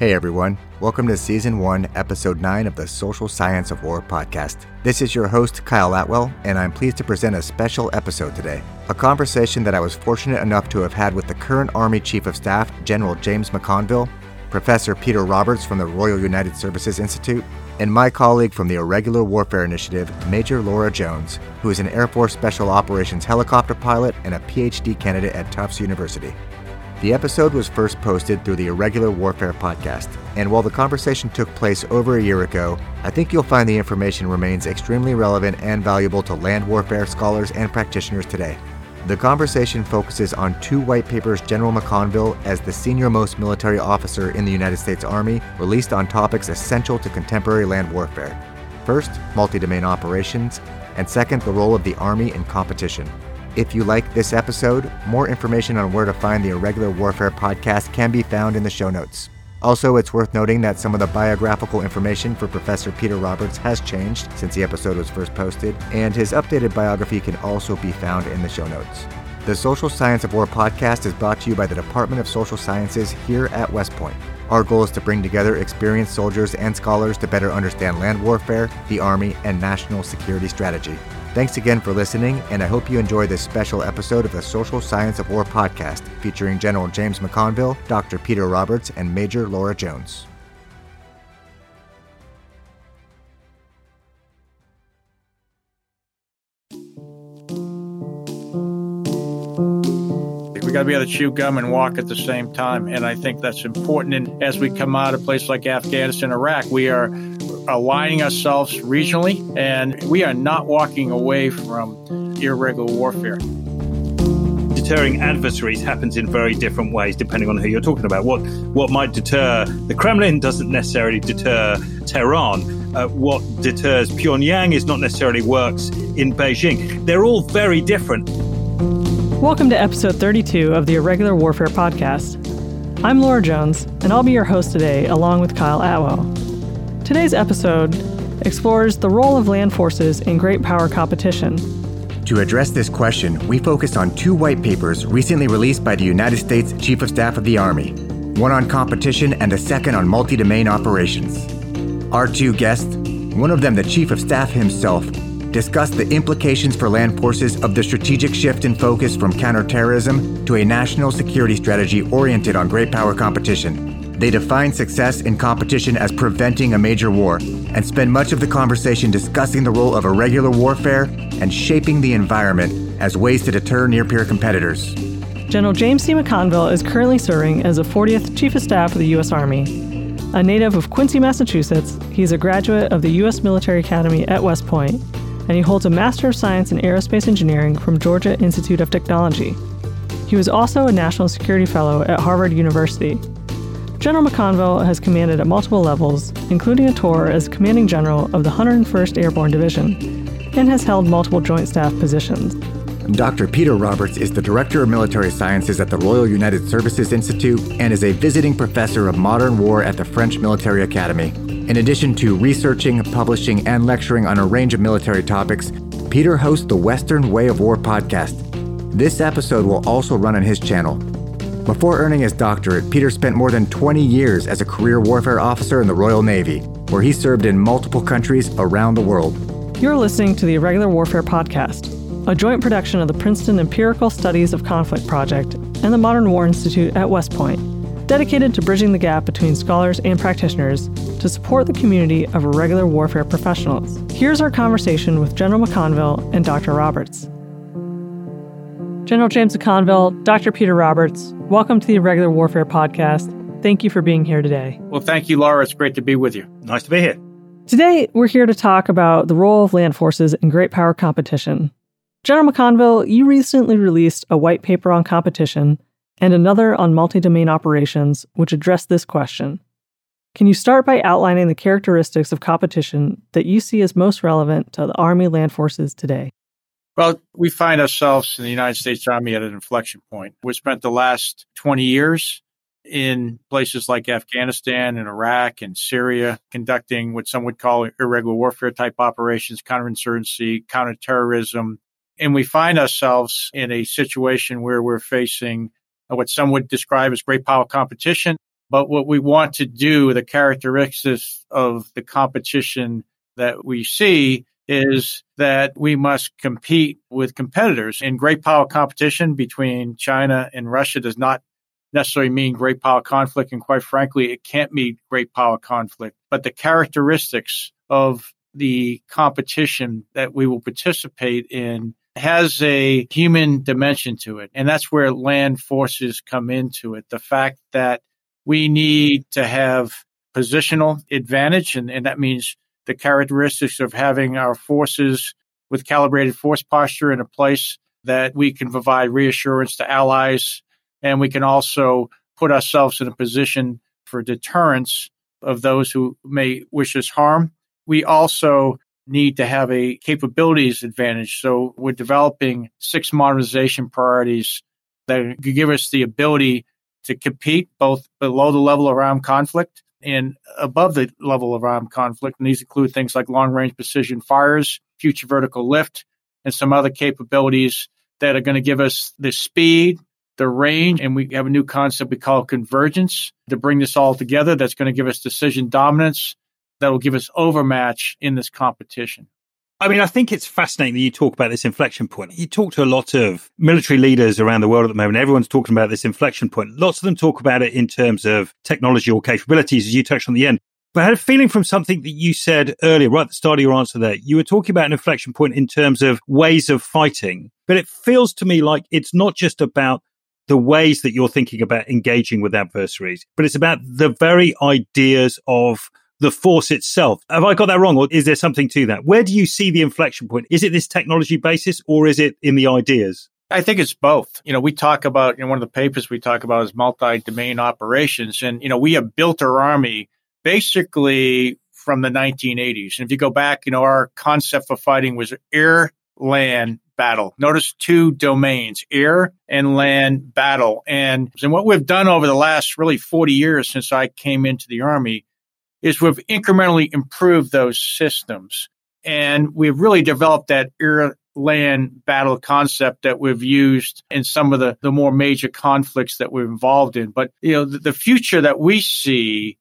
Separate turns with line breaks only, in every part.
Hey everyone, welcome to Season 1, Episode 9 of the Social Science of War podcast. This is your host, Kyle Atwell, and I'm pleased to present a special episode today. A conversation that I was fortunate enough to have had with the current Army Chief of Staff, General James McConville, Professor Peter Roberts from the Royal United Services Institute, and my colleague from the Irregular Warfare Initiative, Major Laura Jones, who is an Air Force Special Operations helicopter pilot and a PhD candidate at Tufts University. The episode was first posted through the Irregular Warfare podcast, and while the conversation took place over a year ago, I think you'll find the information remains extremely relevant and valuable to land warfare scholars and practitioners today. The conversation focuses on two white papers General McConville, as the senior most military officer in the United States Army, released on topics essential to contemporary land warfare. First, multi domain operations, and second, the role of the Army in competition. If you like this episode, more information on where to find the Irregular Warfare podcast can be found in the show notes. Also, it's worth noting that some of the biographical information for Professor Peter Roberts has changed since the episode was first posted, and his updated biography can also be found in the show notes. The Social Science of War podcast is brought to you by the Department of Social Sciences here at West Point. Our goal is to bring together experienced soldiers and scholars to better understand land warfare, the Army, and national security strategy. Thanks again for listening, and I hope you enjoy this special episode of the Social Science of War podcast featuring General James McConville, Dr. Peter Roberts, and Major Laura Jones.
We got to be able to chew gum and walk at the same time. And I think that's important. And as we come out of places like Afghanistan, Iraq, we are aligning ourselves regionally, and we are not walking away from irregular warfare.
Deterring adversaries happens in very different ways depending on who you're talking about. What what might deter the Kremlin doesn't necessarily deter Tehran. Uh, what deters Pyongyang is not necessarily works in Beijing. They're all very different.
Welcome to episode 32 of the Irregular Warfare Podcast. I'm Laura Jones, and I'll be your host today along with Kyle Atwell. Today's episode explores the role of land forces in great power competition.
To address this question, we focused on two white papers recently released by the United States Chief of Staff of the Army one on competition and the second on multi domain operations. Our two guests, one of them the Chief of Staff himself, discussed the implications for land forces of the strategic shift in focus from counterterrorism to a national security strategy oriented on great power competition. They define success in competition as preventing a major war and spend much of the conversation discussing the role of irregular warfare and shaping the environment as ways to deter near peer competitors.
General James C. McConville is currently serving as the 40th Chief of Staff of the U.S. Army. A native of Quincy, Massachusetts, he's a graduate of the U.S. Military Academy at West Point, and he holds a Master of Science in Aerospace Engineering from Georgia Institute of Technology. He was also a National Security Fellow at Harvard University General McConville has commanded at multiple levels, including a tour as Commanding General of the 101st Airborne Division, and has held multiple Joint Staff positions.
Dr. Peter Roberts is the Director of Military Sciences at the Royal United Services Institute and is a visiting professor of modern war at the French Military Academy. In addition to researching, publishing, and lecturing on a range of military topics, Peter hosts the Western Way of War podcast. This episode will also run on his channel, before earning his doctorate, Peter spent more than 20 years as a career warfare officer in the Royal Navy, where he served in multiple countries around the world.
You're listening to the Irregular Warfare Podcast, a joint production of the Princeton Empirical Studies of Conflict Project and the Modern War Institute at West Point, dedicated to bridging the gap between scholars and practitioners to support the community of irregular warfare professionals. Here's our conversation with General McConville and Dr. Roberts. General James McConville, Dr. Peter Roberts, welcome to the Irregular Warfare Podcast. Thank you for being here today.
Well, thank you, Laura. It's great to be with you.
Nice to be here.
Today, we're here to talk about the role of land forces in great power competition. General McConville, you recently released a white paper on competition and another on multi domain operations, which address this question. Can you start by outlining the characteristics of competition that you see as most relevant to the Army land forces today?
Well, we find ourselves in the United States Army at an inflection point. We spent the last 20 years in places like Afghanistan and Iraq and Syria conducting what some would call irregular warfare type operations, counterinsurgency, counterterrorism. And we find ourselves in a situation where we're facing what some would describe as great power competition. But what we want to do, the characteristics of the competition that we see is that we must compete with competitors. In great power competition between China and Russia does not necessarily mean great power conflict. And quite frankly, it can't mean great power conflict. But the characteristics of the competition that we will participate in has a human dimension to it. And that's where land forces come into it. The fact that we need to have positional advantage, and, and that means the characteristics of having our forces with calibrated force posture in a place that we can provide reassurance to allies. And we can also put ourselves in a position for deterrence of those who may wish us harm. We also need to have a capabilities advantage. So we're developing six modernization priorities that give us the ability to compete both below the level of armed conflict and above the level of armed conflict. And these include things like long range precision fires, future vertical lift, and some other capabilities that are going to give us the speed, the range, and we have a new concept we call convergence to bring this all together. That's going to give us decision dominance that will give us overmatch in this competition.
I mean, I think it's fascinating that you talk about this inflection point. You talk to a lot of military leaders around the world at the moment. Everyone's talking about this inflection point. Lots of them talk about it in terms of technology or capabilities, as you touched on the end. But I had a feeling from something that you said earlier, right at the start of your answer there, you were talking about an inflection point in terms of ways of fighting. But it feels to me like it's not just about the ways that you're thinking about engaging with adversaries, but it's about the very ideas of the force itself. Have I got that wrong? Or is there something to that? Where do you see the inflection point? Is it this technology basis or is it in the ideas?
I think it's both. You know, we talk about, you know, one of the papers we talk about is multi-domain operations. And, you know, we have built our army basically from the 1980s. And if you go back, you know, our concept for fighting was air, land, battle. Notice two domains, air and land battle. And, and what we've done over the last really 40 years since I came into the army is we've incrementally improved those systems. And we've really developed that air land battle concept that we've used in some of the, the more major conflicts that we're involved in. But, you know, the, the future that we see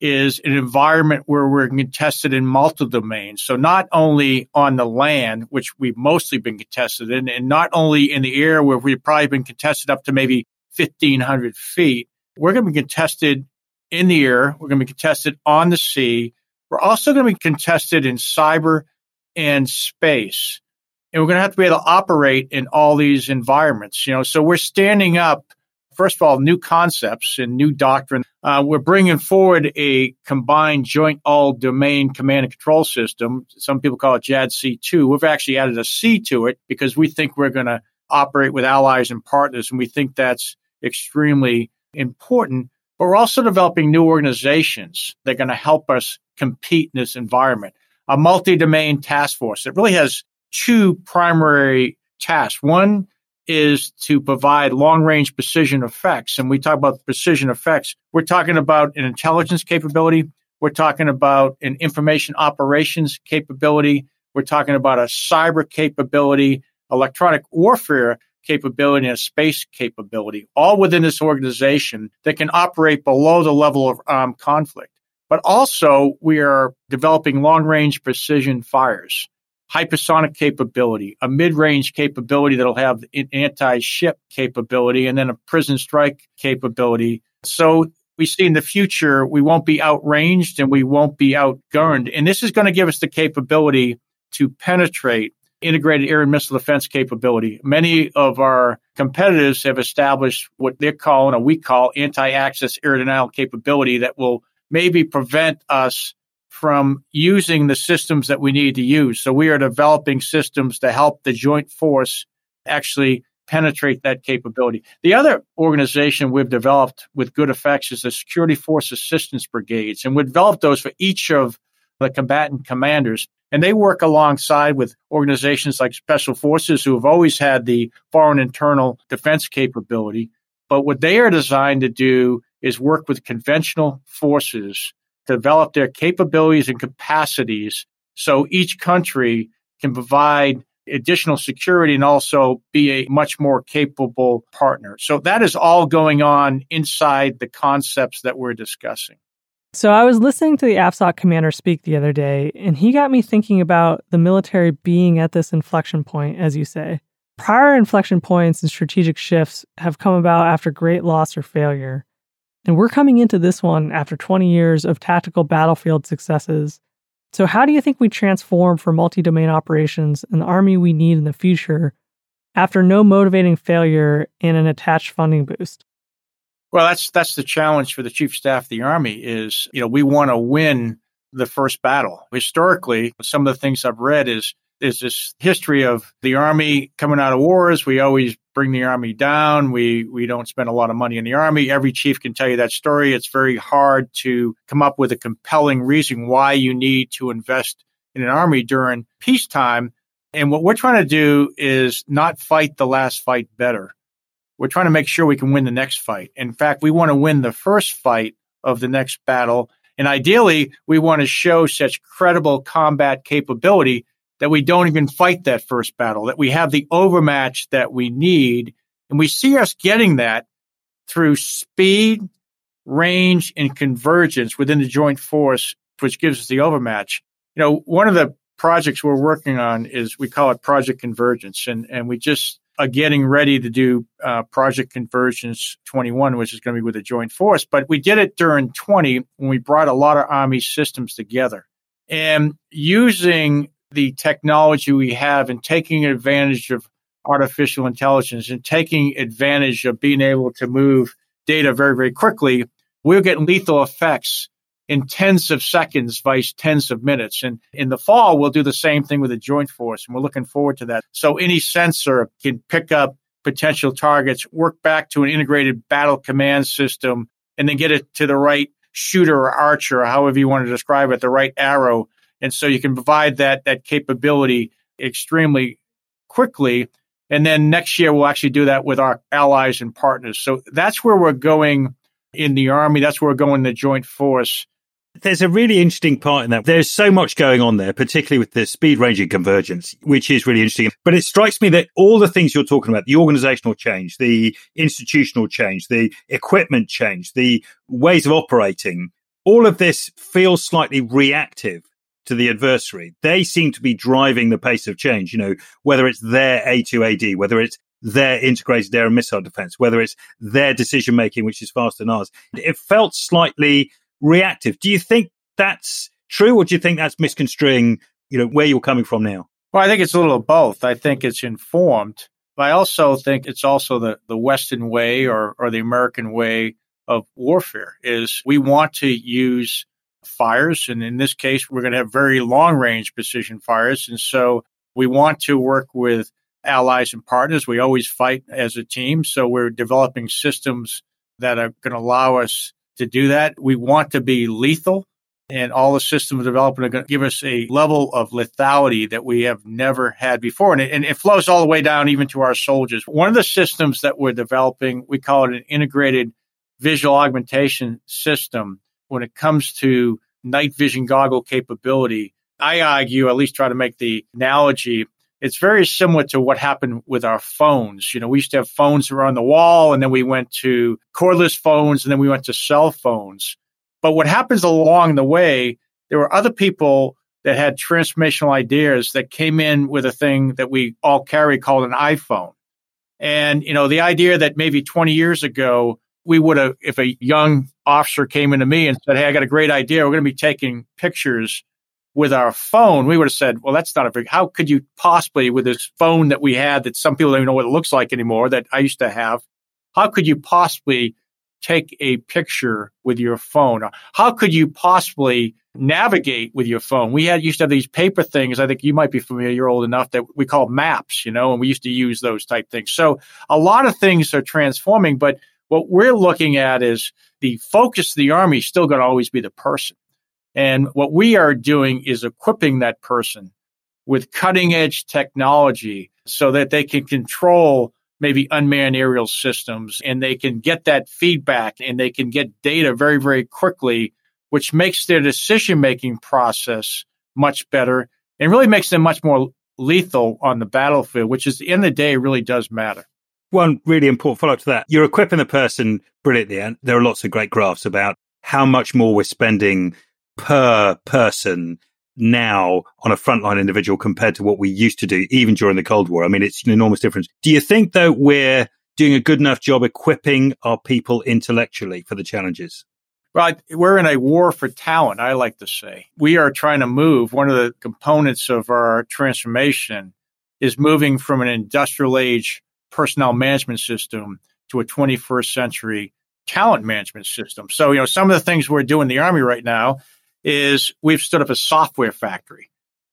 is an environment where we're contested in multiple domains. So not only on the land, which we've mostly been contested in, and not only in the air where we've probably been contested up to maybe 1500 feet, we're going to be contested in the air. We're going to be contested on the sea. We're also going to be contested in cyber and space. And we're going to have to be able to operate in all these environments, you know. So we're standing up, first of all, new concepts and new doctrine. Uh, we're bringing forward a combined joint all domain command and control system. Some people call it JADC2. We've actually added a C to it because we think we're going to operate with allies and partners. And we think that's extremely important. But we're also developing new organizations that are going to help us compete in this environment. A multi domain task force that really has two primary tasks. One is to provide long range precision effects. And we talk about precision effects. We're talking about an intelligence capability. We're talking about an information operations capability. We're talking about a cyber capability, electronic warfare capability and a space capability, all within this organization that can operate below the level of um, conflict. But also, we are developing long range precision fires, hypersonic capability, a mid range capability that'll have an anti ship capability, and then a precision strike capability. So we see in the future, we won't be outranged and we won't be outgunned. And this is going to give us the capability to penetrate integrated air and missile defense capability. Many of our competitors have established what they're calling, or we call, anti-access area denial capability that will maybe prevent us from using the systems that we need to use. So we are developing systems to help the joint force actually penetrate that capability. The other organization we've developed with good effects is the Security Force Assistance Brigades, and we developed those for each of the combatant commanders. And they work alongside with organizations like Special Forces who have always had the foreign internal defense capability. But what they are designed to do is work with conventional forces to develop their capabilities and capacities so each country can provide additional security and also be a much more capable partner. So that is all going on inside the concepts that we're discussing.
So I was listening to the AFSOC commander speak the other day, and he got me thinking about the military being at this inflection point, as you say. Prior inflection points and strategic shifts have come about after great loss or failure. And we're coming into this one after 20 years of tactical battlefield successes. So, how do you think we transform for multi domain operations and the Army we need in the future after no motivating failure and an attached funding boost?
Well, that's that's the challenge for the chief staff of the army is, you know, we want to win the first battle. Historically, some of the things I've read is is this history of the army coming out of wars. We always bring the army down. We we don't spend a lot of money in the army. Every chief can tell you that story. It's very hard to come up with a compelling reason why you need to invest in an army during peacetime. And what we're trying to do is not fight the last fight better. We're trying to make sure we can win the next fight. In fact, we want to win the first fight of the next battle. And ideally, we want to show such credible combat capability that we don't even fight that first battle, that we have the overmatch that we need. And we see us getting that through speed, range, and convergence within the joint force, which gives us the overmatch. You know, one of the projects we're working on is we call it Project Convergence. And, and we just uh, getting ready to do uh, Project Convergence 21, which is going to be with a joint force. But we did it during 20 when we brought a lot of Army systems together. And using the technology we have and taking advantage of artificial intelligence and taking advantage of being able to move data very, very quickly, we'll get lethal effects in tens of seconds vice tens of minutes. And in the fall, we'll do the same thing with a joint force. And we're looking forward to that. So any sensor can pick up potential targets, work back to an integrated battle command system, and then get it to the right shooter or archer, or however you want to describe it, the right arrow. And so you can provide that, that capability extremely quickly. And then next year, we'll actually do that with our allies and partners. So that's where we're going in the Army. That's where we're going in the Joint Force.
There's a really interesting part in that. There's so much going on there, particularly with the speed ranging convergence, which is really interesting. But it strikes me that all the things you're talking about, the organizational change, the institutional change, the equipment change, the ways of operating, all of this feels slightly reactive to the adversary. They seem to be driving the pace of change, you know, whether it's their A2AD, whether it's their integrated air and missile defense, whether it's their decision making, which is faster than ours. It felt slightly reactive. Do you think that's true, or do you think that's misconstruing, you know, where you're coming from now?
Well, I think it's a little of both. I think it's informed, but I also think it's also the, the Western way or, or the American way of warfare is we want to use fires. And in this case, we're going to have very long range precision fires. And so we want to work with allies and partners. We always fight as a team. So we're developing systems that are going to allow us to do that. We want to be lethal, and all the systems development are going to give us a level of lethality that we have never had before. And it, and it flows all the way down even to our soldiers. One of the systems that we're developing, we call it an integrated visual augmentation system when it comes to night vision goggle capability. I argue, at least try to make the analogy it's very similar to what happened with our phones. You know, we used to have phones that were on the wall, and then we went to cordless phones, and then we went to cell phones. But what happens along the way, there were other people that had transformational ideas that came in with a thing that we all carry called an iPhone. And, you know, the idea that maybe 20 years ago, we would have, if a young officer came into me and said, Hey, I got a great idea. We're going to be taking pictures with our phone, we would have said, well, that's not a big, how could you possibly, with this phone that we had that some people don't even know what it looks like anymore, that I used to have, how could you possibly take a picture with your phone? How could you possibly navigate with your phone? We had used to have these paper things. I think you might be familiar. You're old enough that we call maps, you know, and we used to use those type things. So a lot of things are transforming, but what we're looking at is the focus of the army is still going to always be the person. And what we are doing is equipping that person with cutting edge technology so that they can control maybe unmanned aerial systems and they can get that feedback and they can get data very, very quickly, which makes their decision making process much better and really makes them much more lethal on the battlefield, which is the end of the day really does matter.
One really important follow up to that. You're equipping the person brilliantly. And there are lots of great graphs about how much more we're spending per person now on a frontline individual compared to what we used to do, even during the Cold War. I mean, it's an enormous difference. Do you think, though, we're doing a good enough job equipping our people intellectually for the challenges?
Well, we're in a war for talent, I like to say. We are trying to move. One of the components of our transformation is moving from an industrial age personnel management system to a 21st century talent management system. So, you know, some of the things we're doing in the Army right now is we've stood up a software factory.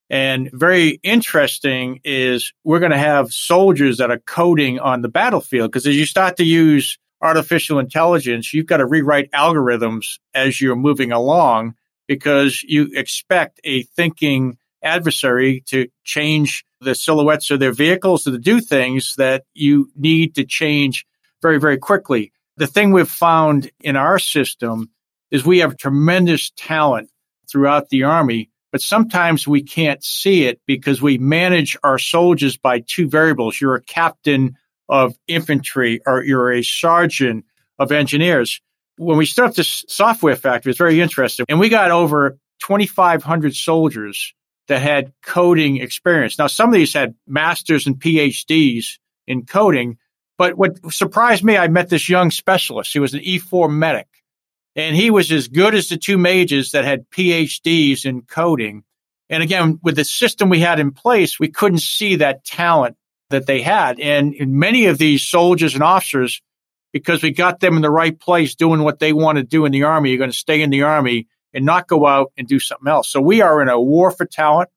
And very interesting is we're going to have soldiers that are coding on the battlefield because as you start to use artificial intelligence, you've got to rewrite algorithms as you're moving along because you expect a thinking adversary to change the silhouettes of their vehicles to do things that you need to change very, very quickly. The thing we've found in our system is we have tremendous talent throughout the Army, but sometimes we can't see it because we manage our soldiers by two variables. You're a captain of infantry or you're a sergeant of engineers. When we started this software factory, it's very interesting. And we got over 2,500 soldiers that had coding experience. Now, some of these had masters and PhDs in coding, but what surprised me, I met this young specialist. He was an E4 medic. And he was as good as the two majors that had PhDs in coding. And again, with the system we had in place, we couldn't see that talent that they had. And many of these soldiers and officers, because we got them in the right place doing what they want to do in the Army, are going to stay in the Army and not go out and do something else. So we are in a war for talent.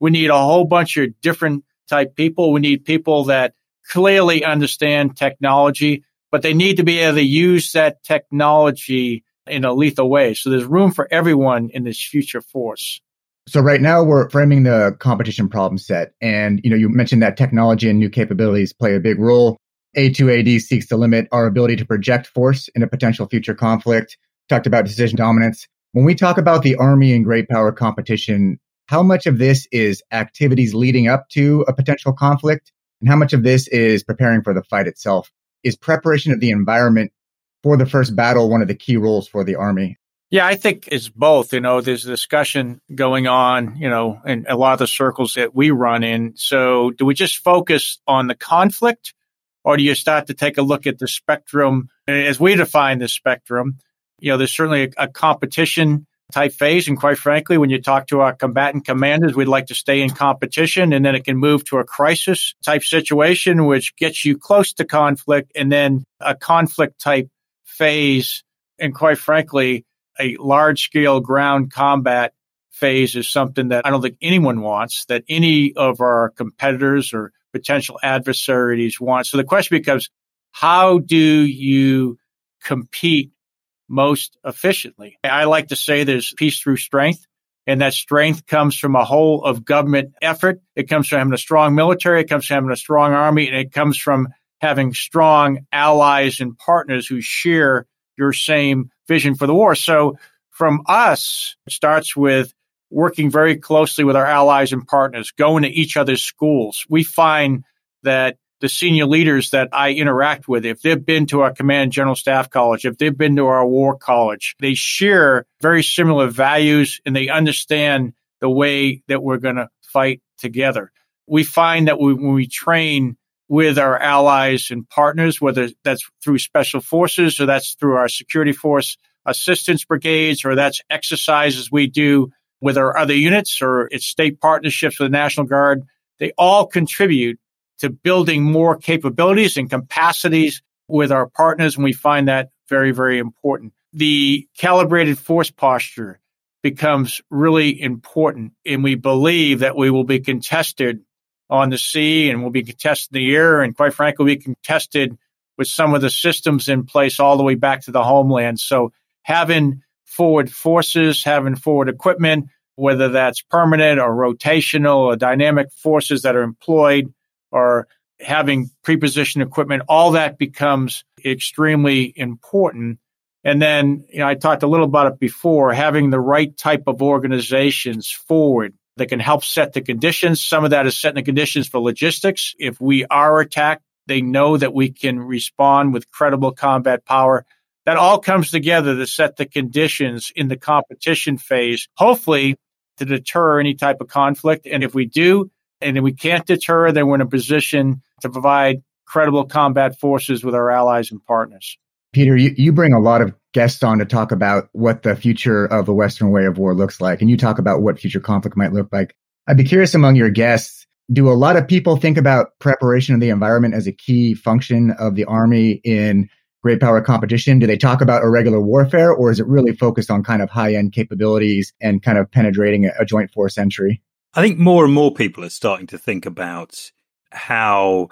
We need a whole bunch of different type people. We need people that clearly understand technology, but they need to be able to use that technology in a lethal way. So there's room for everyone in this future force.
So right now we're framing the competition problem set. And, you know, you mentioned that technology and new capabilities play a big role. A2AD seeks to limit our ability to project force in a potential future conflict. Talked about decision dominance. When we talk about the Army and great power competition, how much of this is activities leading up to a potential conflict? And how much of this is preparing for the fight itself? Is preparation of the environment for the first battle one of the key roles for the Army?
Yeah, I think it's both. You know, there's a discussion going on, you know, in a lot of the circles that we run in. So do we just focus on the conflict or do you start to take a look at the spectrum as we define the spectrum? You know, there's certainly a, a competition type phase. And quite frankly, when you talk to our combatant commanders, we'd like to stay in competition and then it can move to a crisis type situation, which gets you close to conflict and then a conflict type phase. And quite frankly, a large scale ground combat phase is something that I don't think anyone wants, that any of our competitors or potential adversaries want. So the question becomes, how do you compete most efficiently? I like to say there's peace through strength. And that strength comes from a whole of government effort. It comes from having a strong military. It comes from having a strong army. And it comes from having strong allies and partners who share your same vision for the war. So from us, it starts with working very closely with our allies and partners, going to each other's schools. We find that the senior leaders that I interact with, if they've been to our command general staff college, if they've been to our war college, they share very similar values and they understand the way that we're going to fight together. We find that we, when we train with our allies and partners, whether that's through special forces or that's through our security force assistance brigades or that's exercises we do with our other units or it's state partnerships with the National Guard. They all contribute to building more capabilities and capacities with our partners. And we find that very, very important. The calibrated force posture becomes really important. And we believe that we will be contested on the sea and will be contested in the air. And quite frankly, we contested with some of the systems in place all the way back to the homeland. So having forward forces, having forward equipment, whether that's permanent or rotational or dynamic forces that are employed or having preposition equipment, all that becomes extremely important. And then you know, I talked a little about it before, having the right type of organizations forward that can help set the conditions. Some of that is setting the conditions for logistics. If we are attacked, they know that we can respond with credible combat power. That all comes together to set the conditions in the competition phase, hopefully to deter any type of conflict. And if we do, and we can't deter, then we're in a position to provide credible combat forces with our allies and partners.
Peter, you, you bring a lot of guests on to talk about what the future of the Western way of war looks like, and you talk about what future conflict might look like. I'd be curious among your guests, do a lot of people think about preparation of the environment as a key function of the Army in great power competition? Do they talk about irregular warfare, or is it really focused on kind of high end capabilities and kind of penetrating a, a joint force entry?
I think more and more people are starting to think about how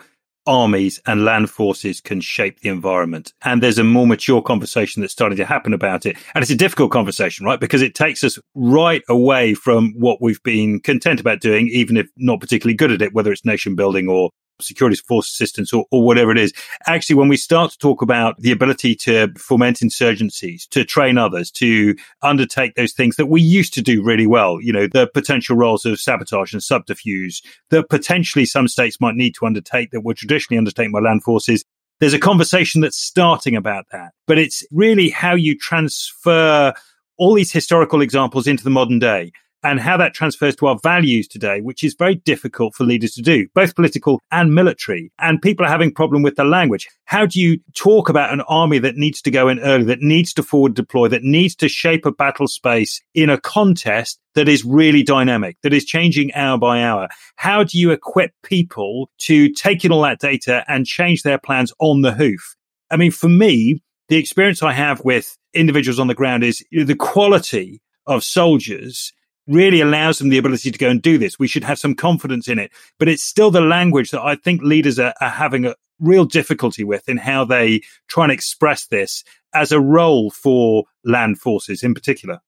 armies and land forces can shape the environment. And there's a more mature conversation that's starting to happen about it. And it's a difficult conversation, right? Because it takes us right away from what we've been content about doing, even if not particularly good at it, whether it's nation building or security force assistance or, or whatever it is. Actually, when we start to talk about the ability to foment insurgencies, to train others, to undertake those things that we used to do really well, you know, the potential roles of sabotage and subterfuge that potentially some states might need to undertake that were traditionally undertaken by land forces. There's a conversation that's starting about that, but it's really how you transfer all these historical examples into the modern day and how that transfers to our values today, which is very difficult for leaders to do, both political and military. And people are having problem with the language. How do you talk about an army that needs to go in early, that needs to forward deploy, that needs to shape a battle space in a contest that is really dynamic, that is changing hour by hour? How do you equip people to take in all that data and change their plans on the hoof? I mean, for me, the experience I have with individuals on the ground is the quality of soldiers really allows them the ability to go and do this. We should have some confidence in it. But it's still the language that I think leaders are, are having a real difficulty with in how they try and express this as a role for land forces in particular.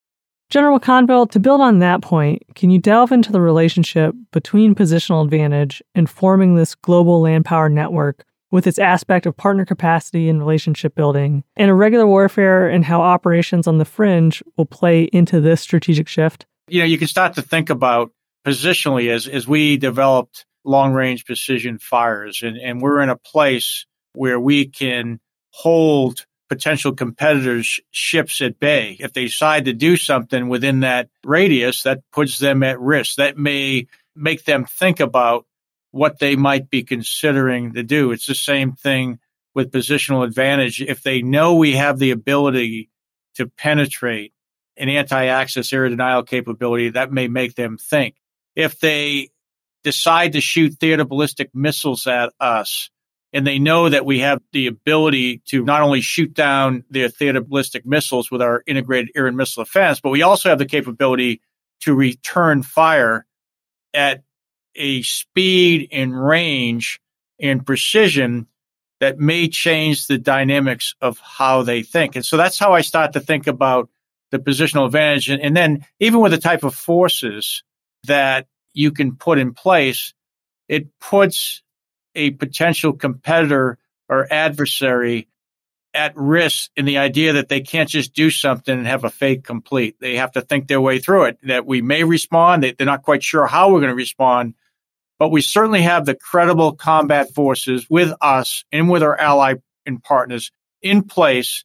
General Conville, to build on that point, can you delve into the relationship between positional advantage and forming this global land power network with its aspect of partner capacity and relationship building, and irregular warfare and how operations on the fringe will play into this strategic shift?
You know, you can start to think about positionally as, as we developed long range precision fires and, and we're in a place where we can hold potential competitors' ships at bay. If they decide to do something within that radius, that puts them at risk. That may make them think about what they might be considering to do. It's the same thing with positional advantage. If they know we have the ability to penetrate an anti-access area denial capability that may make them think. If they decide to shoot theater ballistic missiles at us and they know that we have the ability to not only shoot down their theater ballistic missiles with our integrated air and missile defense, but we also have the capability to return fire at a speed and range and precision that may change the dynamics of how they think. And so that's how I start to think about the positional advantage. And, and then even with the type of forces that you can put in place, it puts a potential competitor or adversary at risk in the idea that they can't just do something and have a fait accompli. They have to think their way through it, that we may respond. They, they're not quite sure how we're going to respond, but we certainly have the credible combat forces with us and with our ally and partners in place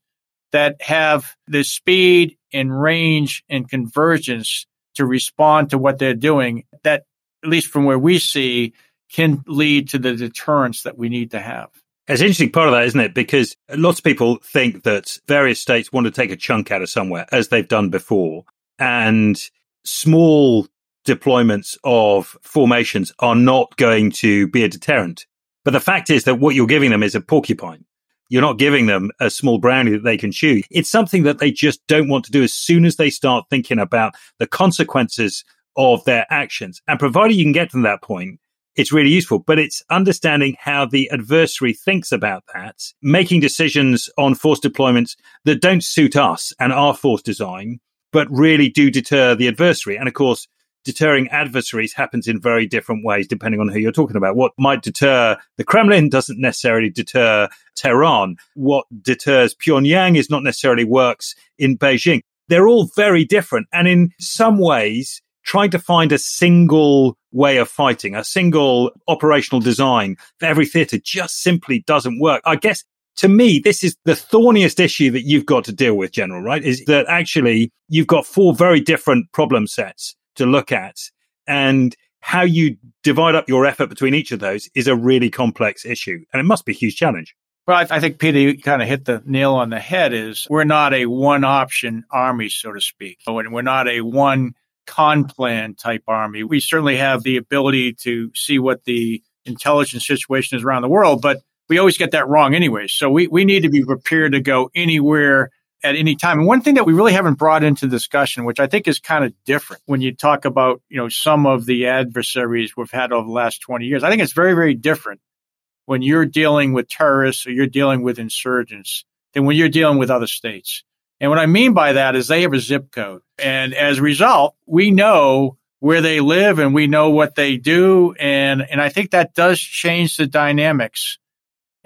that have the speed and range and convergence to respond to what they're doing that at least from where we see can lead to the deterrence that we need to have
it's an interesting part of that, isn't it? Because lots of people think that various states want to take a chunk out of somewhere, as they've done before. And small deployments of formations are not going to be a deterrent. But the fact is that what you're giving them is a porcupine. You're not giving them a small brownie that they can chew. It's something that they just don't want to do as soon as they start thinking about the consequences of their actions. And provided you can get to that point, it's really useful. But it's understanding how the adversary thinks about that, making decisions on force deployments that don't suit us and our force design, but really do deter the adversary. And of course, deterring adversaries happens in very different ways depending on who you're talking about. What might deter the Kremlin doesn't necessarily deter Tehran. What deters Pyongyang is not necessarily works in Beijing. They're all very different. And in some ways, trying to find a single way of fighting, a single operational design for every theater just simply doesn't work. I guess to me, this is the thorniest issue that you've got to deal with, General, right? Is that actually you've got four very different problem sets to look at. And how you divide up your effort between each of those is a really complex issue. And it must be a huge challenge.
Well, I, think Peter, you kind of hit the nail on the head. Is we're not a one option army, so to speak. We're not a one con plan type army. We certainly have the ability to see what the intelligence situation is around the world, but we always get that wrong anyway. So we, we need to be prepared to go anywhere at any time. And one thing that we really haven't brought into discussion, which I think is kind of different when you talk about, you know, some of the adversaries we've had over the last 20 years, I think it's very, very different when you're dealing with terrorists or you're dealing with insurgents than when you're dealing with other states. And what I mean by that is they have a zip code. And as a result, we know where they live and we know what they do. And, and I think that does change the dynamics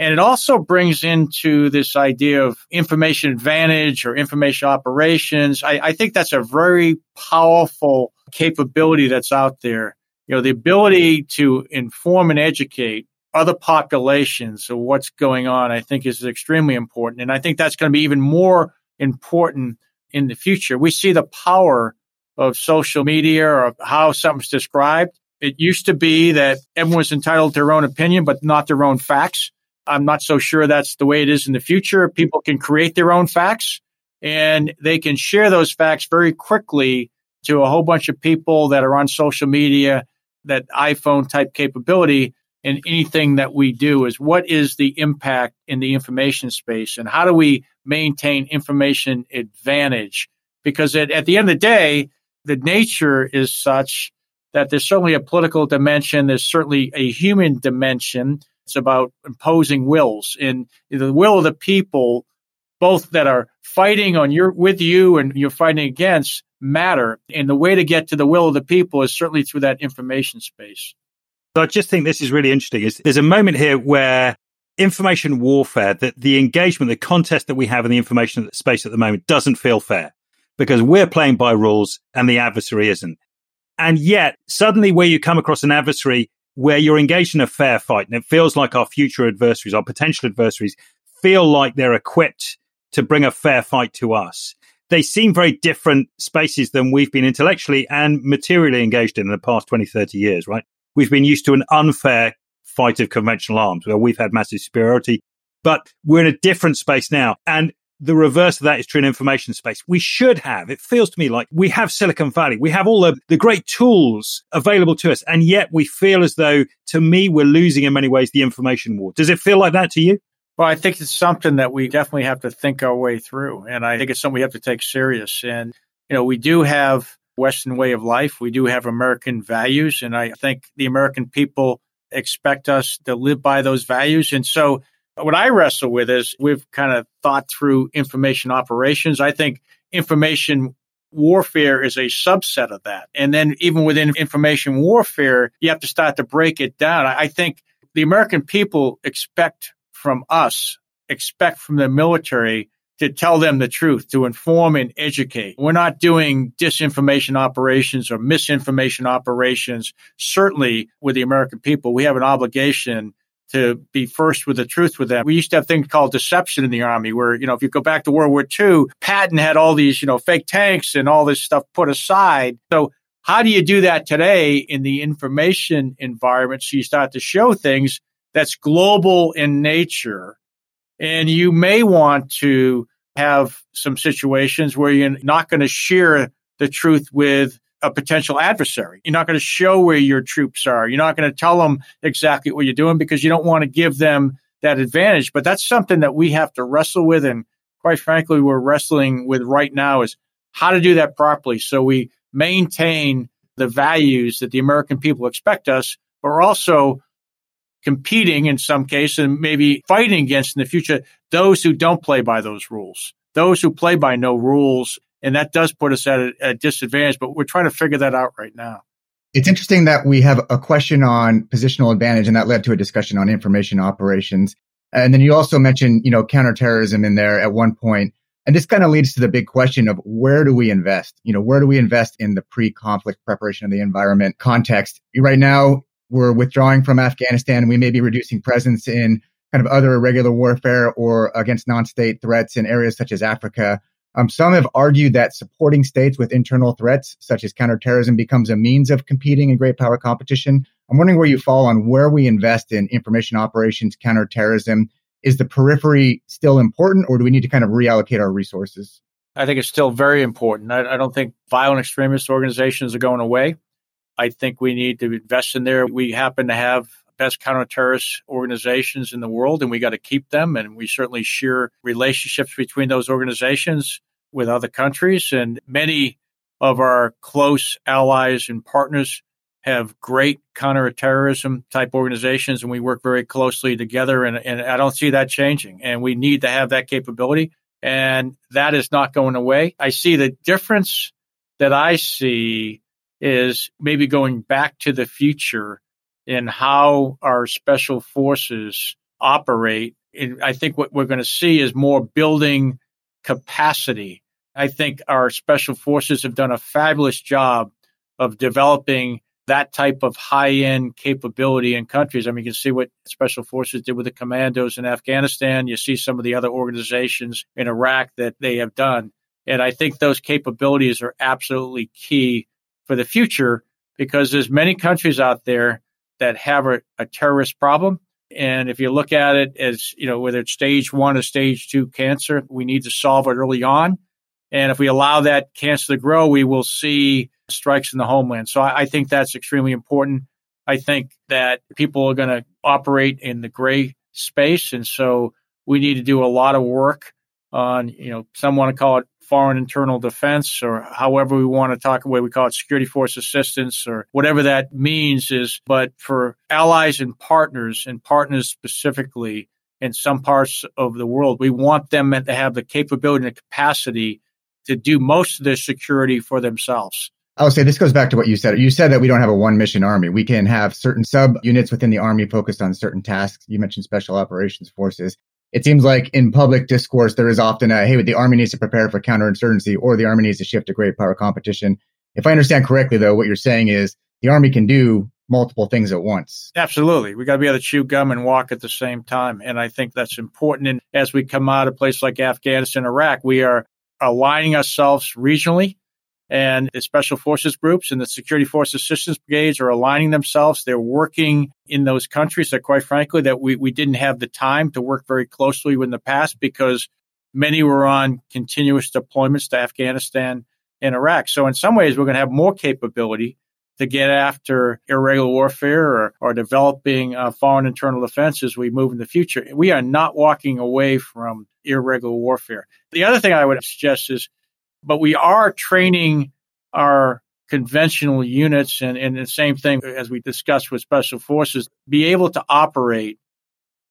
and it also brings into this idea of information advantage or information operations. I, I, think that's a very powerful capability that's out there. You know, the ability to inform and educate other populations of what's going on, I think is extremely important. And I think that's going to be even more important in the future. We see the power of social media or how something's described. It used to be that everyone's entitled to their own opinion, but not their own facts. I'm not so sure that's the way it is in the future. People can create their own facts and they can share those facts very quickly to a whole bunch of people that are on social media, that iPhone type capability. And anything that we do is what is the impact in the information space and how do we maintain information advantage? Because at, at the end of the day, the nature is such that there's certainly a political dimension. There's certainly a human dimension it's about imposing wills and the will of the people, both that are fighting on your with you and you're fighting against matter. And the way to get to the will of the people is certainly through that information space.
So I just think this is really interesting. Is there's a moment here where information warfare, that the engagement, the contest that we have in the information space at the moment doesn't feel fair because we're playing by rules and the adversary isn't. And yet, suddenly, where you come across an adversary where you're engaged in a fair fight and it feels like our future adversaries, our potential adversaries feel like they're equipped to bring a fair fight to us. They seem very different spaces than we've been intellectually and materially engaged in in the past 20, 30 years, right? We've been used to an unfair fight of conventional arms where we've had massive superiority, but we're in a different space now. And the reverse of that is true in information space. We should have, it feels to me like we have Silicon Valley. We have all the, the great tools available to us. And yet we feel as though, to me, we're losing in many ways the information war. Does it feel like that to you?
Well, I think it's something that we definitely have to think our way through. And I think it's something we have to take serious. And, you know, we do have Western way of life. We do have American values. And I think the American people expect us to live by those values. And so what I wrestle with is we've kind of thought through information operations. I think information warfare is a subset of that. And then even within information warfare, you have to start to break it down. I think the American people expect from us, expect from the military to tell them the truth, to inform and educate. We're not doing disinformation operations or misinformation operations. Certainly with the American people, we have an obligation to be first with the truth with them. We used to have things called deception in the army where, you know, if you go back to World War II, Patton had all these, you know, fake tanks and all this stuff put aside. So how do you do that today in the information environment? So you start to show things that's global in nature. And you may want to have some situations where you're not going to share the truth with a potential adversary. You're not going to show where your troops are. You're not going to tell them exactly what you're doing because you don't want to give them that advantage. But that's something that we have to wrestle with. And quite frankly, we're wrestling with right now is how to do that properly. So we maintain the values that the American people expect us, but we're also competing in some case and maybe fighting against in the future those who don't play by those rules, those who play by no rules and that does put us at a, a disadvantage, but we're trying to figure that out right now.
It's interesting that we have a question on positional advantage, and that led to a discussion on information operations. And then you also mentioned, you know, counterterrorism in there at one point. And this kind of leads to the big question of where do we invest? You know, where do we invest in the pre-conflict preparation of the environment context? Right now, we're withdrawing from Afghanistan. We may be reducing presence in kind of other irregular warfare or against non-state threats in areas such as Africa. Um, some have argued that supporting states with internal threats, such as counterterrorism, becomes a means of competing in great power competition. I'm wondering where you fall on where we invest in information operations, counterterrorism. Is the periphery still important, or do we need to kind of reallocate our resources?
I think it's still very important. I, I don't think violent extremist organizations are going away. I think we need to invest in there. We happen to have best counterterrorist organizations in the world, and we got to keep them. And we certainly share relationships between those organizations with other countries. And many of our close allies and partners have great counterterrorism type organizations, and we work very closely together. And, and I don't see that changing. And we need to have that capability, and that is not going away. I see the difference that I see is maybe going back to the future in how our special forces operate. And I think what we're going to see is more building capacity. I think our special forces have done a fabulous job of developing that type of high end capability in countries. I mean, you can see what special forces did with the commandos in Afghanistan. You see some of the other organizations in Iraq that they have done. And I think those capabilities are absolutely key for the future because there's many countries out there that have a, a terrorist problem. And if you look at it as, you know, whether it's stage one or stage two cancer, we need to solve it early on. And if we allow that cancer to grow, we will see strikes in the homeland. So I, I think that's extremely important. I think that people are going to operate in the gray space. And so we need to do a lot of work on, you know, some want to call it foreign internal defense or however we want to talk about, we call it security force assistance or whatever that means is. But for allies and partners and partners specifically in some parts of the world, we want them to have the capability and the capacity to do most of their security for themselves.
I will say this goes back to what you said. You said that we don't have a one mission army. We can have certain sub units within the army focused on certain tasks. You mentioned special operations forces it seems like in public discourse, there is often a, hey, the army needs to prepare for counterinsurgency or the army needs to shift to great power competition. If I understand correctly, though, what you're saying is the army can do multiple things at once.
Absolutely. We got to be able to chew gum and walk at the same time. And I think that's important. And as we come out of places like Afghanistan, Iraq, we are aligning ourselves regionally and the special forces groups and the security force assistance brigades are aligning themselves. They're working in those countries that, quite frankly, that we, we didn't have the time to work very closely with in the past because many were on continuous deployments to Afghanistan and Iraq. So in some ways, we're going to have more capability to get after irregular warfare or, or developing uh, foreign internal defense as we move in the future. We are not walking away from irregular warfare. The other thing I would suggest is but we are training our conventional units and, and the same thing as we discussed with special forces, be able to operate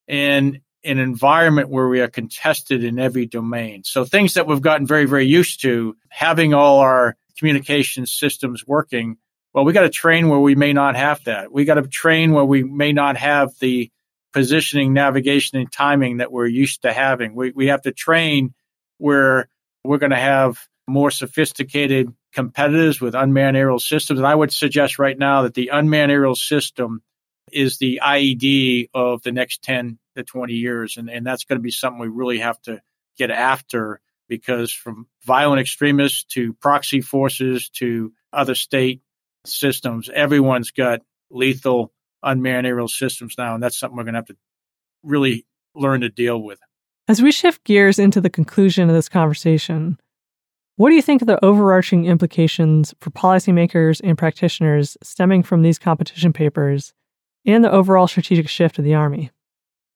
in an environment where we are contested in every domain. So things that we've gotten very, very used to, having all our communication systems working. Well, we got to train where we may not have that. We got to train where we may not have the positioning, navigation, and timing that we're used to having. We, we have to train where we're going to have more sophisticated competitors with unmanned aerial systems. And I would suggest right now that the unmanned aerial system is the IED of the next 10 to 20 years. And, and that's going to be something we really have to get after because from violent extremists to proxy forces to other state systems, everyone's got lethal unmanned aerial systems now. And that's something we're going to have to really learn to deal with.
As we shift gears into the conclusion of this conversation, what do you think of the overarching implications for policymakers and practitioners stemming from these competition papers and the overall strategic shift of the Army?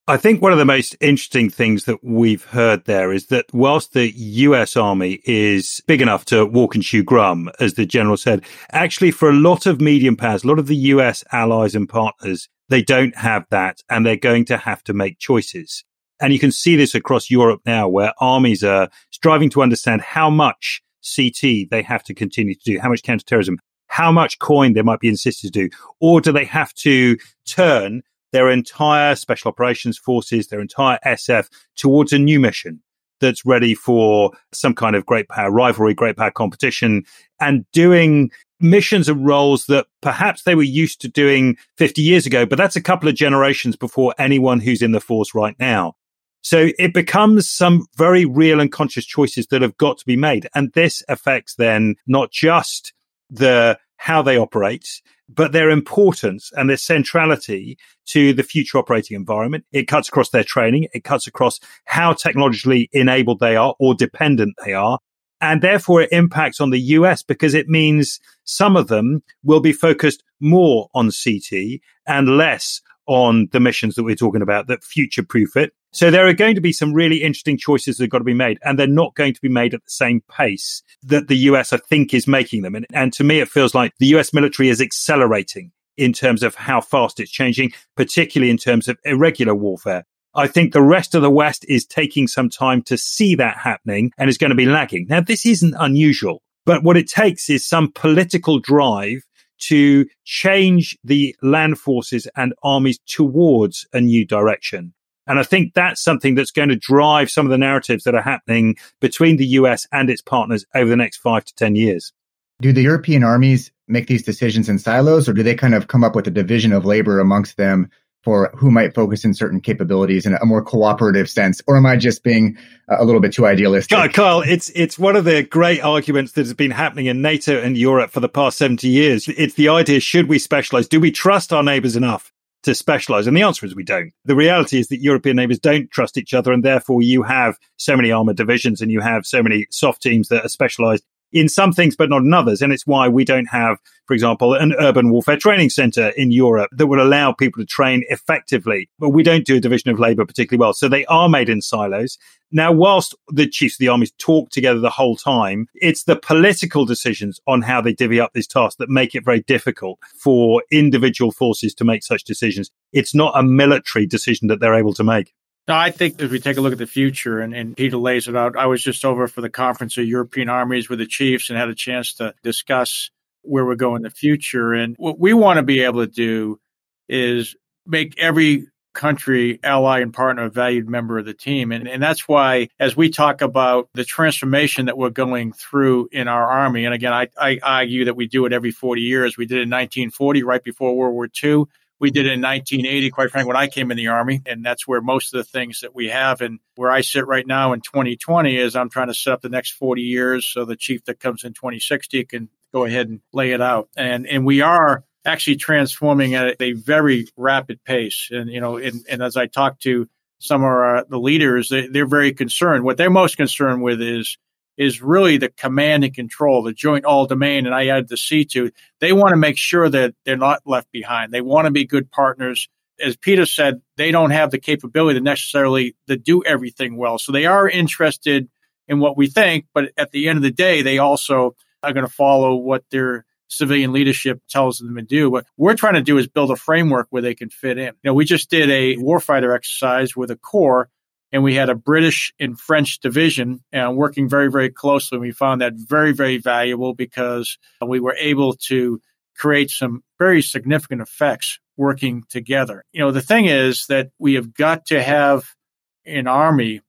I think one of the most interesting things that we've heard there is that whilst the US Army is big enough to walk and chew gum, as the general said, actually for a lot of medium powers, a lot of the US allies and partners, they don't have that and they're going to have to make choices. And you can see this across Europe now where armies are striving to understand how much CT they have to continue to do, how much counterterrorism, how much COIN they might be insisted to do, or do they have to turn their entire special operations forces, their entire SF towards a new mission? that's ready for some kind of great power rivalry, great power competition, and doing missions and roles that perhaps they were used to doing 50 years ago, but that's a couple of generations before anyone who's in the force right now. So it becomes some very real and conscious choices that have got to be made. And this affects then not just the how they operate, but their importance and their centrality to the future operating environment. It cuts across their training. It cuts across how technologically enabled they are or dependent they are. And therefore it impacts on the US because it means some of them will be focused more on CT and less on the missions that we're talking about that future proof it. So there are going to be some really interesting choices that have got to be made, and they're not going to be made at the same pace that the US, I think, is making them. And, and to me, it feels like the US military is accelerating in terms of how fast it's changing, particularly in terms of irregular warfare. I think the rest of the West is taking some time to see that happening and is going to be lagging. Now, this isn't unusual, but what it takes is some political drive to change the land forces and armies towards a new direction. And I think that's something that's going to drive some of the narratives that are happening between the US and its partners over the next five to 10 years.
Do the European armies make these decisions in silos, or do they kind of come up with a division of labor amongst them for who might focus in certain capabilities in a more cooperative sense, or am I just being a little bit too idealistic?
Kyle, it's it's one of the great arguments that has been happening in NATO and Europe for the past seventy years. It's the idea: should we specialize? Do we trust our neighbors enough? To specialize? And the answer is we don't. The reality is that European neighbors don't trust each other, and therefore you have so many armored divisions and you have so many soft teams that are specialized in some things, but not in others. And it's why we don't have, for example, an urban warfare training center in Europe that would allow people to train effectively. But we don't do a division of labor particularly well. So they are made in silos. Now, whilst the chiefs of the armies talk together the whole time, it's the political decisions on how they divvy up this task that make it very difficult for individual forces to make such decisions. It's not a military decision that they're able to make.
No, I think if we take a look at the future, and, and Peter lays it out, I was just over for the conference of European armies with the chiefs and had a chance to discuss where we're going in the future. And what we want to be able to do is make every country, ally, and partner a valued member of the team. And, and that's why, as we talk about the transformation that we're going through in our Army, and again, I, I argue that we do it every 40 years. We did it in 1940, right before World War II. We did in 1980, quite frankly, when I came in the Army. And that's where most of the things that we have and where I sit right now in 2020 is I'm trying to set up the next 40 years so the chief that comes in 2060 can go ahead and lay it out. And, and we are actually transforming at a very rapid pace. And, you know, and, and as I talk to some of our, the leaders, they, they're very concerned. What they're most concerned with is is really the command and control, the joint all domain, and I added the C to. They want to make sure that they're not left behind. They want to be good partners. As Peter said, they don't have the capability to necessarily to do everything well. So they are interested in what we think, but at the end of the day, they also are going to follow what their civilian leadership tells them to do. What we're trying to do is build a framework where they can fit in. You know, we just did a warfighter exercise with a corps and we had a British and French division and working very, very closely. We found that very, very valuable because we were able to create some very significant effects working together. You know, the thing is that we have got to have an army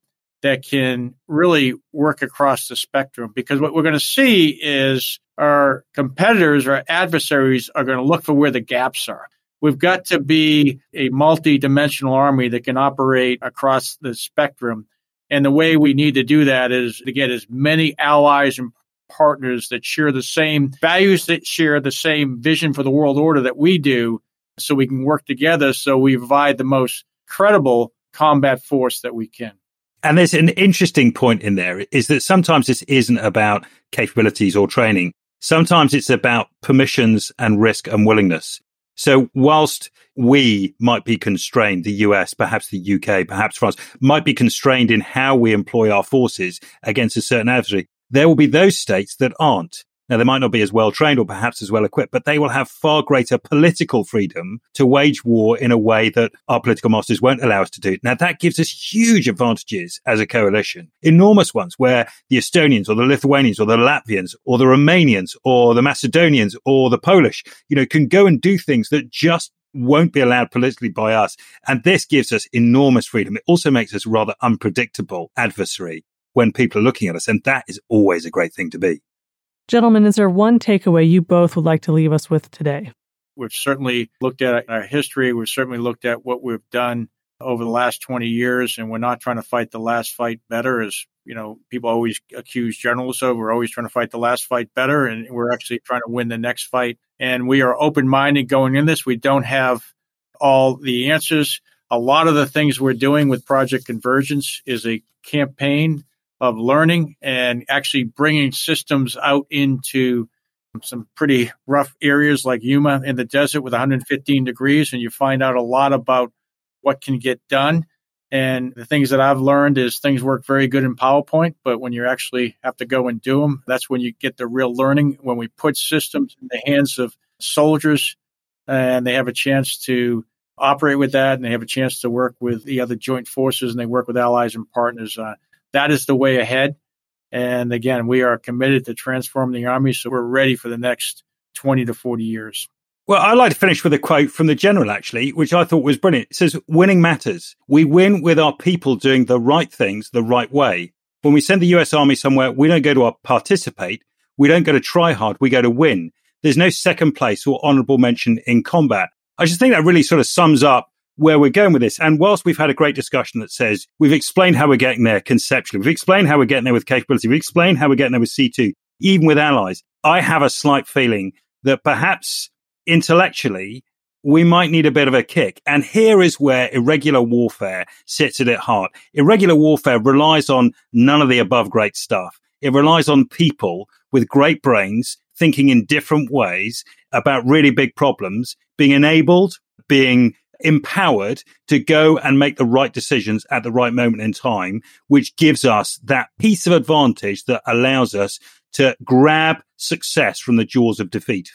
that can really work across the spectrum because what we're going to see is our competitors, our adversaries are going to look for where the gaps are. We've got to be a multi-dimensional army that can operate across the spectrum. And the way we need to do that is to get as many allies and partners that share the same values, that share the same vision for the world order that we do, so we can work together so we provide the most credible combat force that we can.
And there's an interesting point in there is that sometimes this isn't about capabilities or training. Sometimes it's about permissions and risk and willingness. So whilst we might be constrained, the US, perhaps the UK, perhaps France, might be constrained in how we employ our forces against a certain adversary, there will be those states that aren't. Now, they might not be as well trained or perhaps as well equipped, but they will have far greater political freedom to wage war in a way that our political masters won't allow us to do. Now, that gives us huge advantages as a coalition, enormous ones where the Estonians or the Lithuanians or the Latvians or the Romanians or the Macedonians or the Polish, you know, can go and do things that just won't be allowed politically by us. And this gives us enormous freedom. It also makes us rather unpredictable adversary when people are looking at us. And that is always a great thing to be.
Gentlemen, is there one takeaway you both would like to leave us with today?
We've certainly looked at our history. We've certainly looked at what we've done over the last 20 years, and we're not trying to fight the last fight better, as you know, people always accuse journalists of. We're always trying to fight the last fight better, and we're actually trying to win the next fight. And we are open minded going in this. We don't have all the answers. A lot of the things we're doing with Project Convergence is a campaign of learning and actually bringing systems out into some pretty rough areas like Yuma in the desert with 115 degrees, and you find out a lot about what can get done. And the things that I've learned is things work very good in PowerPoint, but when you actually have to go and do them, that's when you get the real learning. When we put systems in the hands of soldiers and they have a chance to operate with that and they have a chance to work with the other joint forces and they work with allies and partners, uh, that is the way ahead. And again, we are committed to transforming the Army, so we're ready for the next 20 to 40 years.
Well, I'd like to finish with a quote from the general, actually, which I thought was brilliant. It says, winning matters. We win with our people doing the right things the right way. When we send the US Army somewhere, we don't go to participate. We don't go to try hard. We go to win. There's no second place or honorable mention in combat. I just think that really sort of sums up where we're going with this. And whilst we've had a great discussion that says we've explained how we're getting there conceptually, we've explained how we're getting there with capability, we've explained how we're getting there with C2, even with allies, I have a slight feeling that perhaps intellectually, we might need a bit of a kick. And here is where irregular warfare sits at its heart. Irregular warfare relies on none of the above great stuff. It relies on people with great brains thinking in different ways about really big problems, being enabled, being empowered to go and make the right decisions at the right moment in time, which gives us that piece of advantage that allows us to grab success from the jaws of defeat.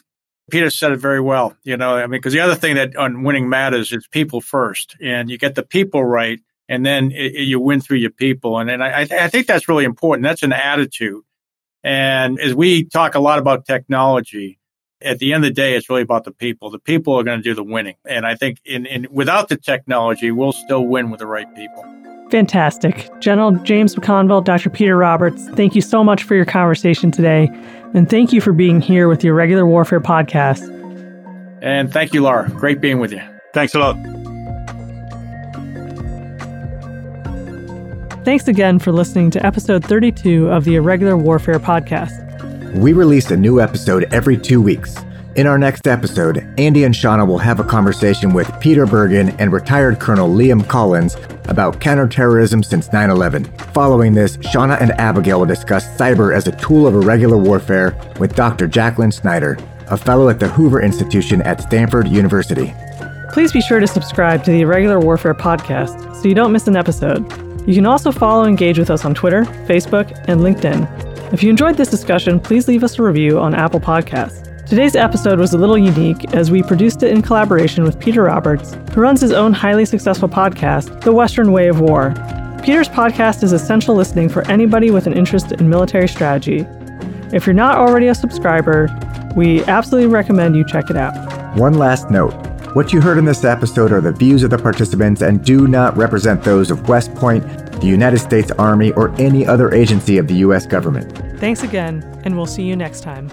Peter said it very well. You know, I mean, because the other thing that on winning matters is people first, and you get the people right, and then it, it, you win through your people. And, and I, I think that's really important. That's an attitude. And as we talk a lot about technology, at the end of the day, it's really about the people. The people are going to do the winning. And I think in, in without the technology, we'll still win with the right people.
Fantastic. General James McConville, Dr. Peter Roberts, thank you so much for your conversation today. And thank you for being here with Irregular Warfare podcast.
And thank you, Laura. Great being with you.
Thanks a lot.
Thanks again for listening to episode 32 of the Irregular Warfare podcast.
We release a new episode every two weeks. In our next episode, Andy and Shauna will have a conversation with Peter Bergen and retired Colonel Liam Collins about counterterrorism since 9 11. Following this, Shauna and Abigail will discuss cyber as a tool of irregular warfare with Dr. Jacquelyn Schneider, a fellow at the Hoover Institution at Stanford University.
Please be sure to subscribe to the Irregular Warfare podcast so you don't miss an episode. You can also follow and engage with us on Twitter, Facebook, and LinkedIn. If you enjoyed this discussion, please leave us a review on Apple Podcasts. Today's episode was a little unique as we produced it in collaboration with Peter Roberts, who runs his own highly successful podcast, The Western Way of War. Peter's podcast is essential listening for anybody with an interest in military strategy. If you're not already a subscriber, we absolutely recommend you check it out.
One last note. What you heard in this episode are the views of the participants and do not represent those of West Point, the United States Army, or any other agency of the U.S. government.
Thanks again, and we'll see you next time.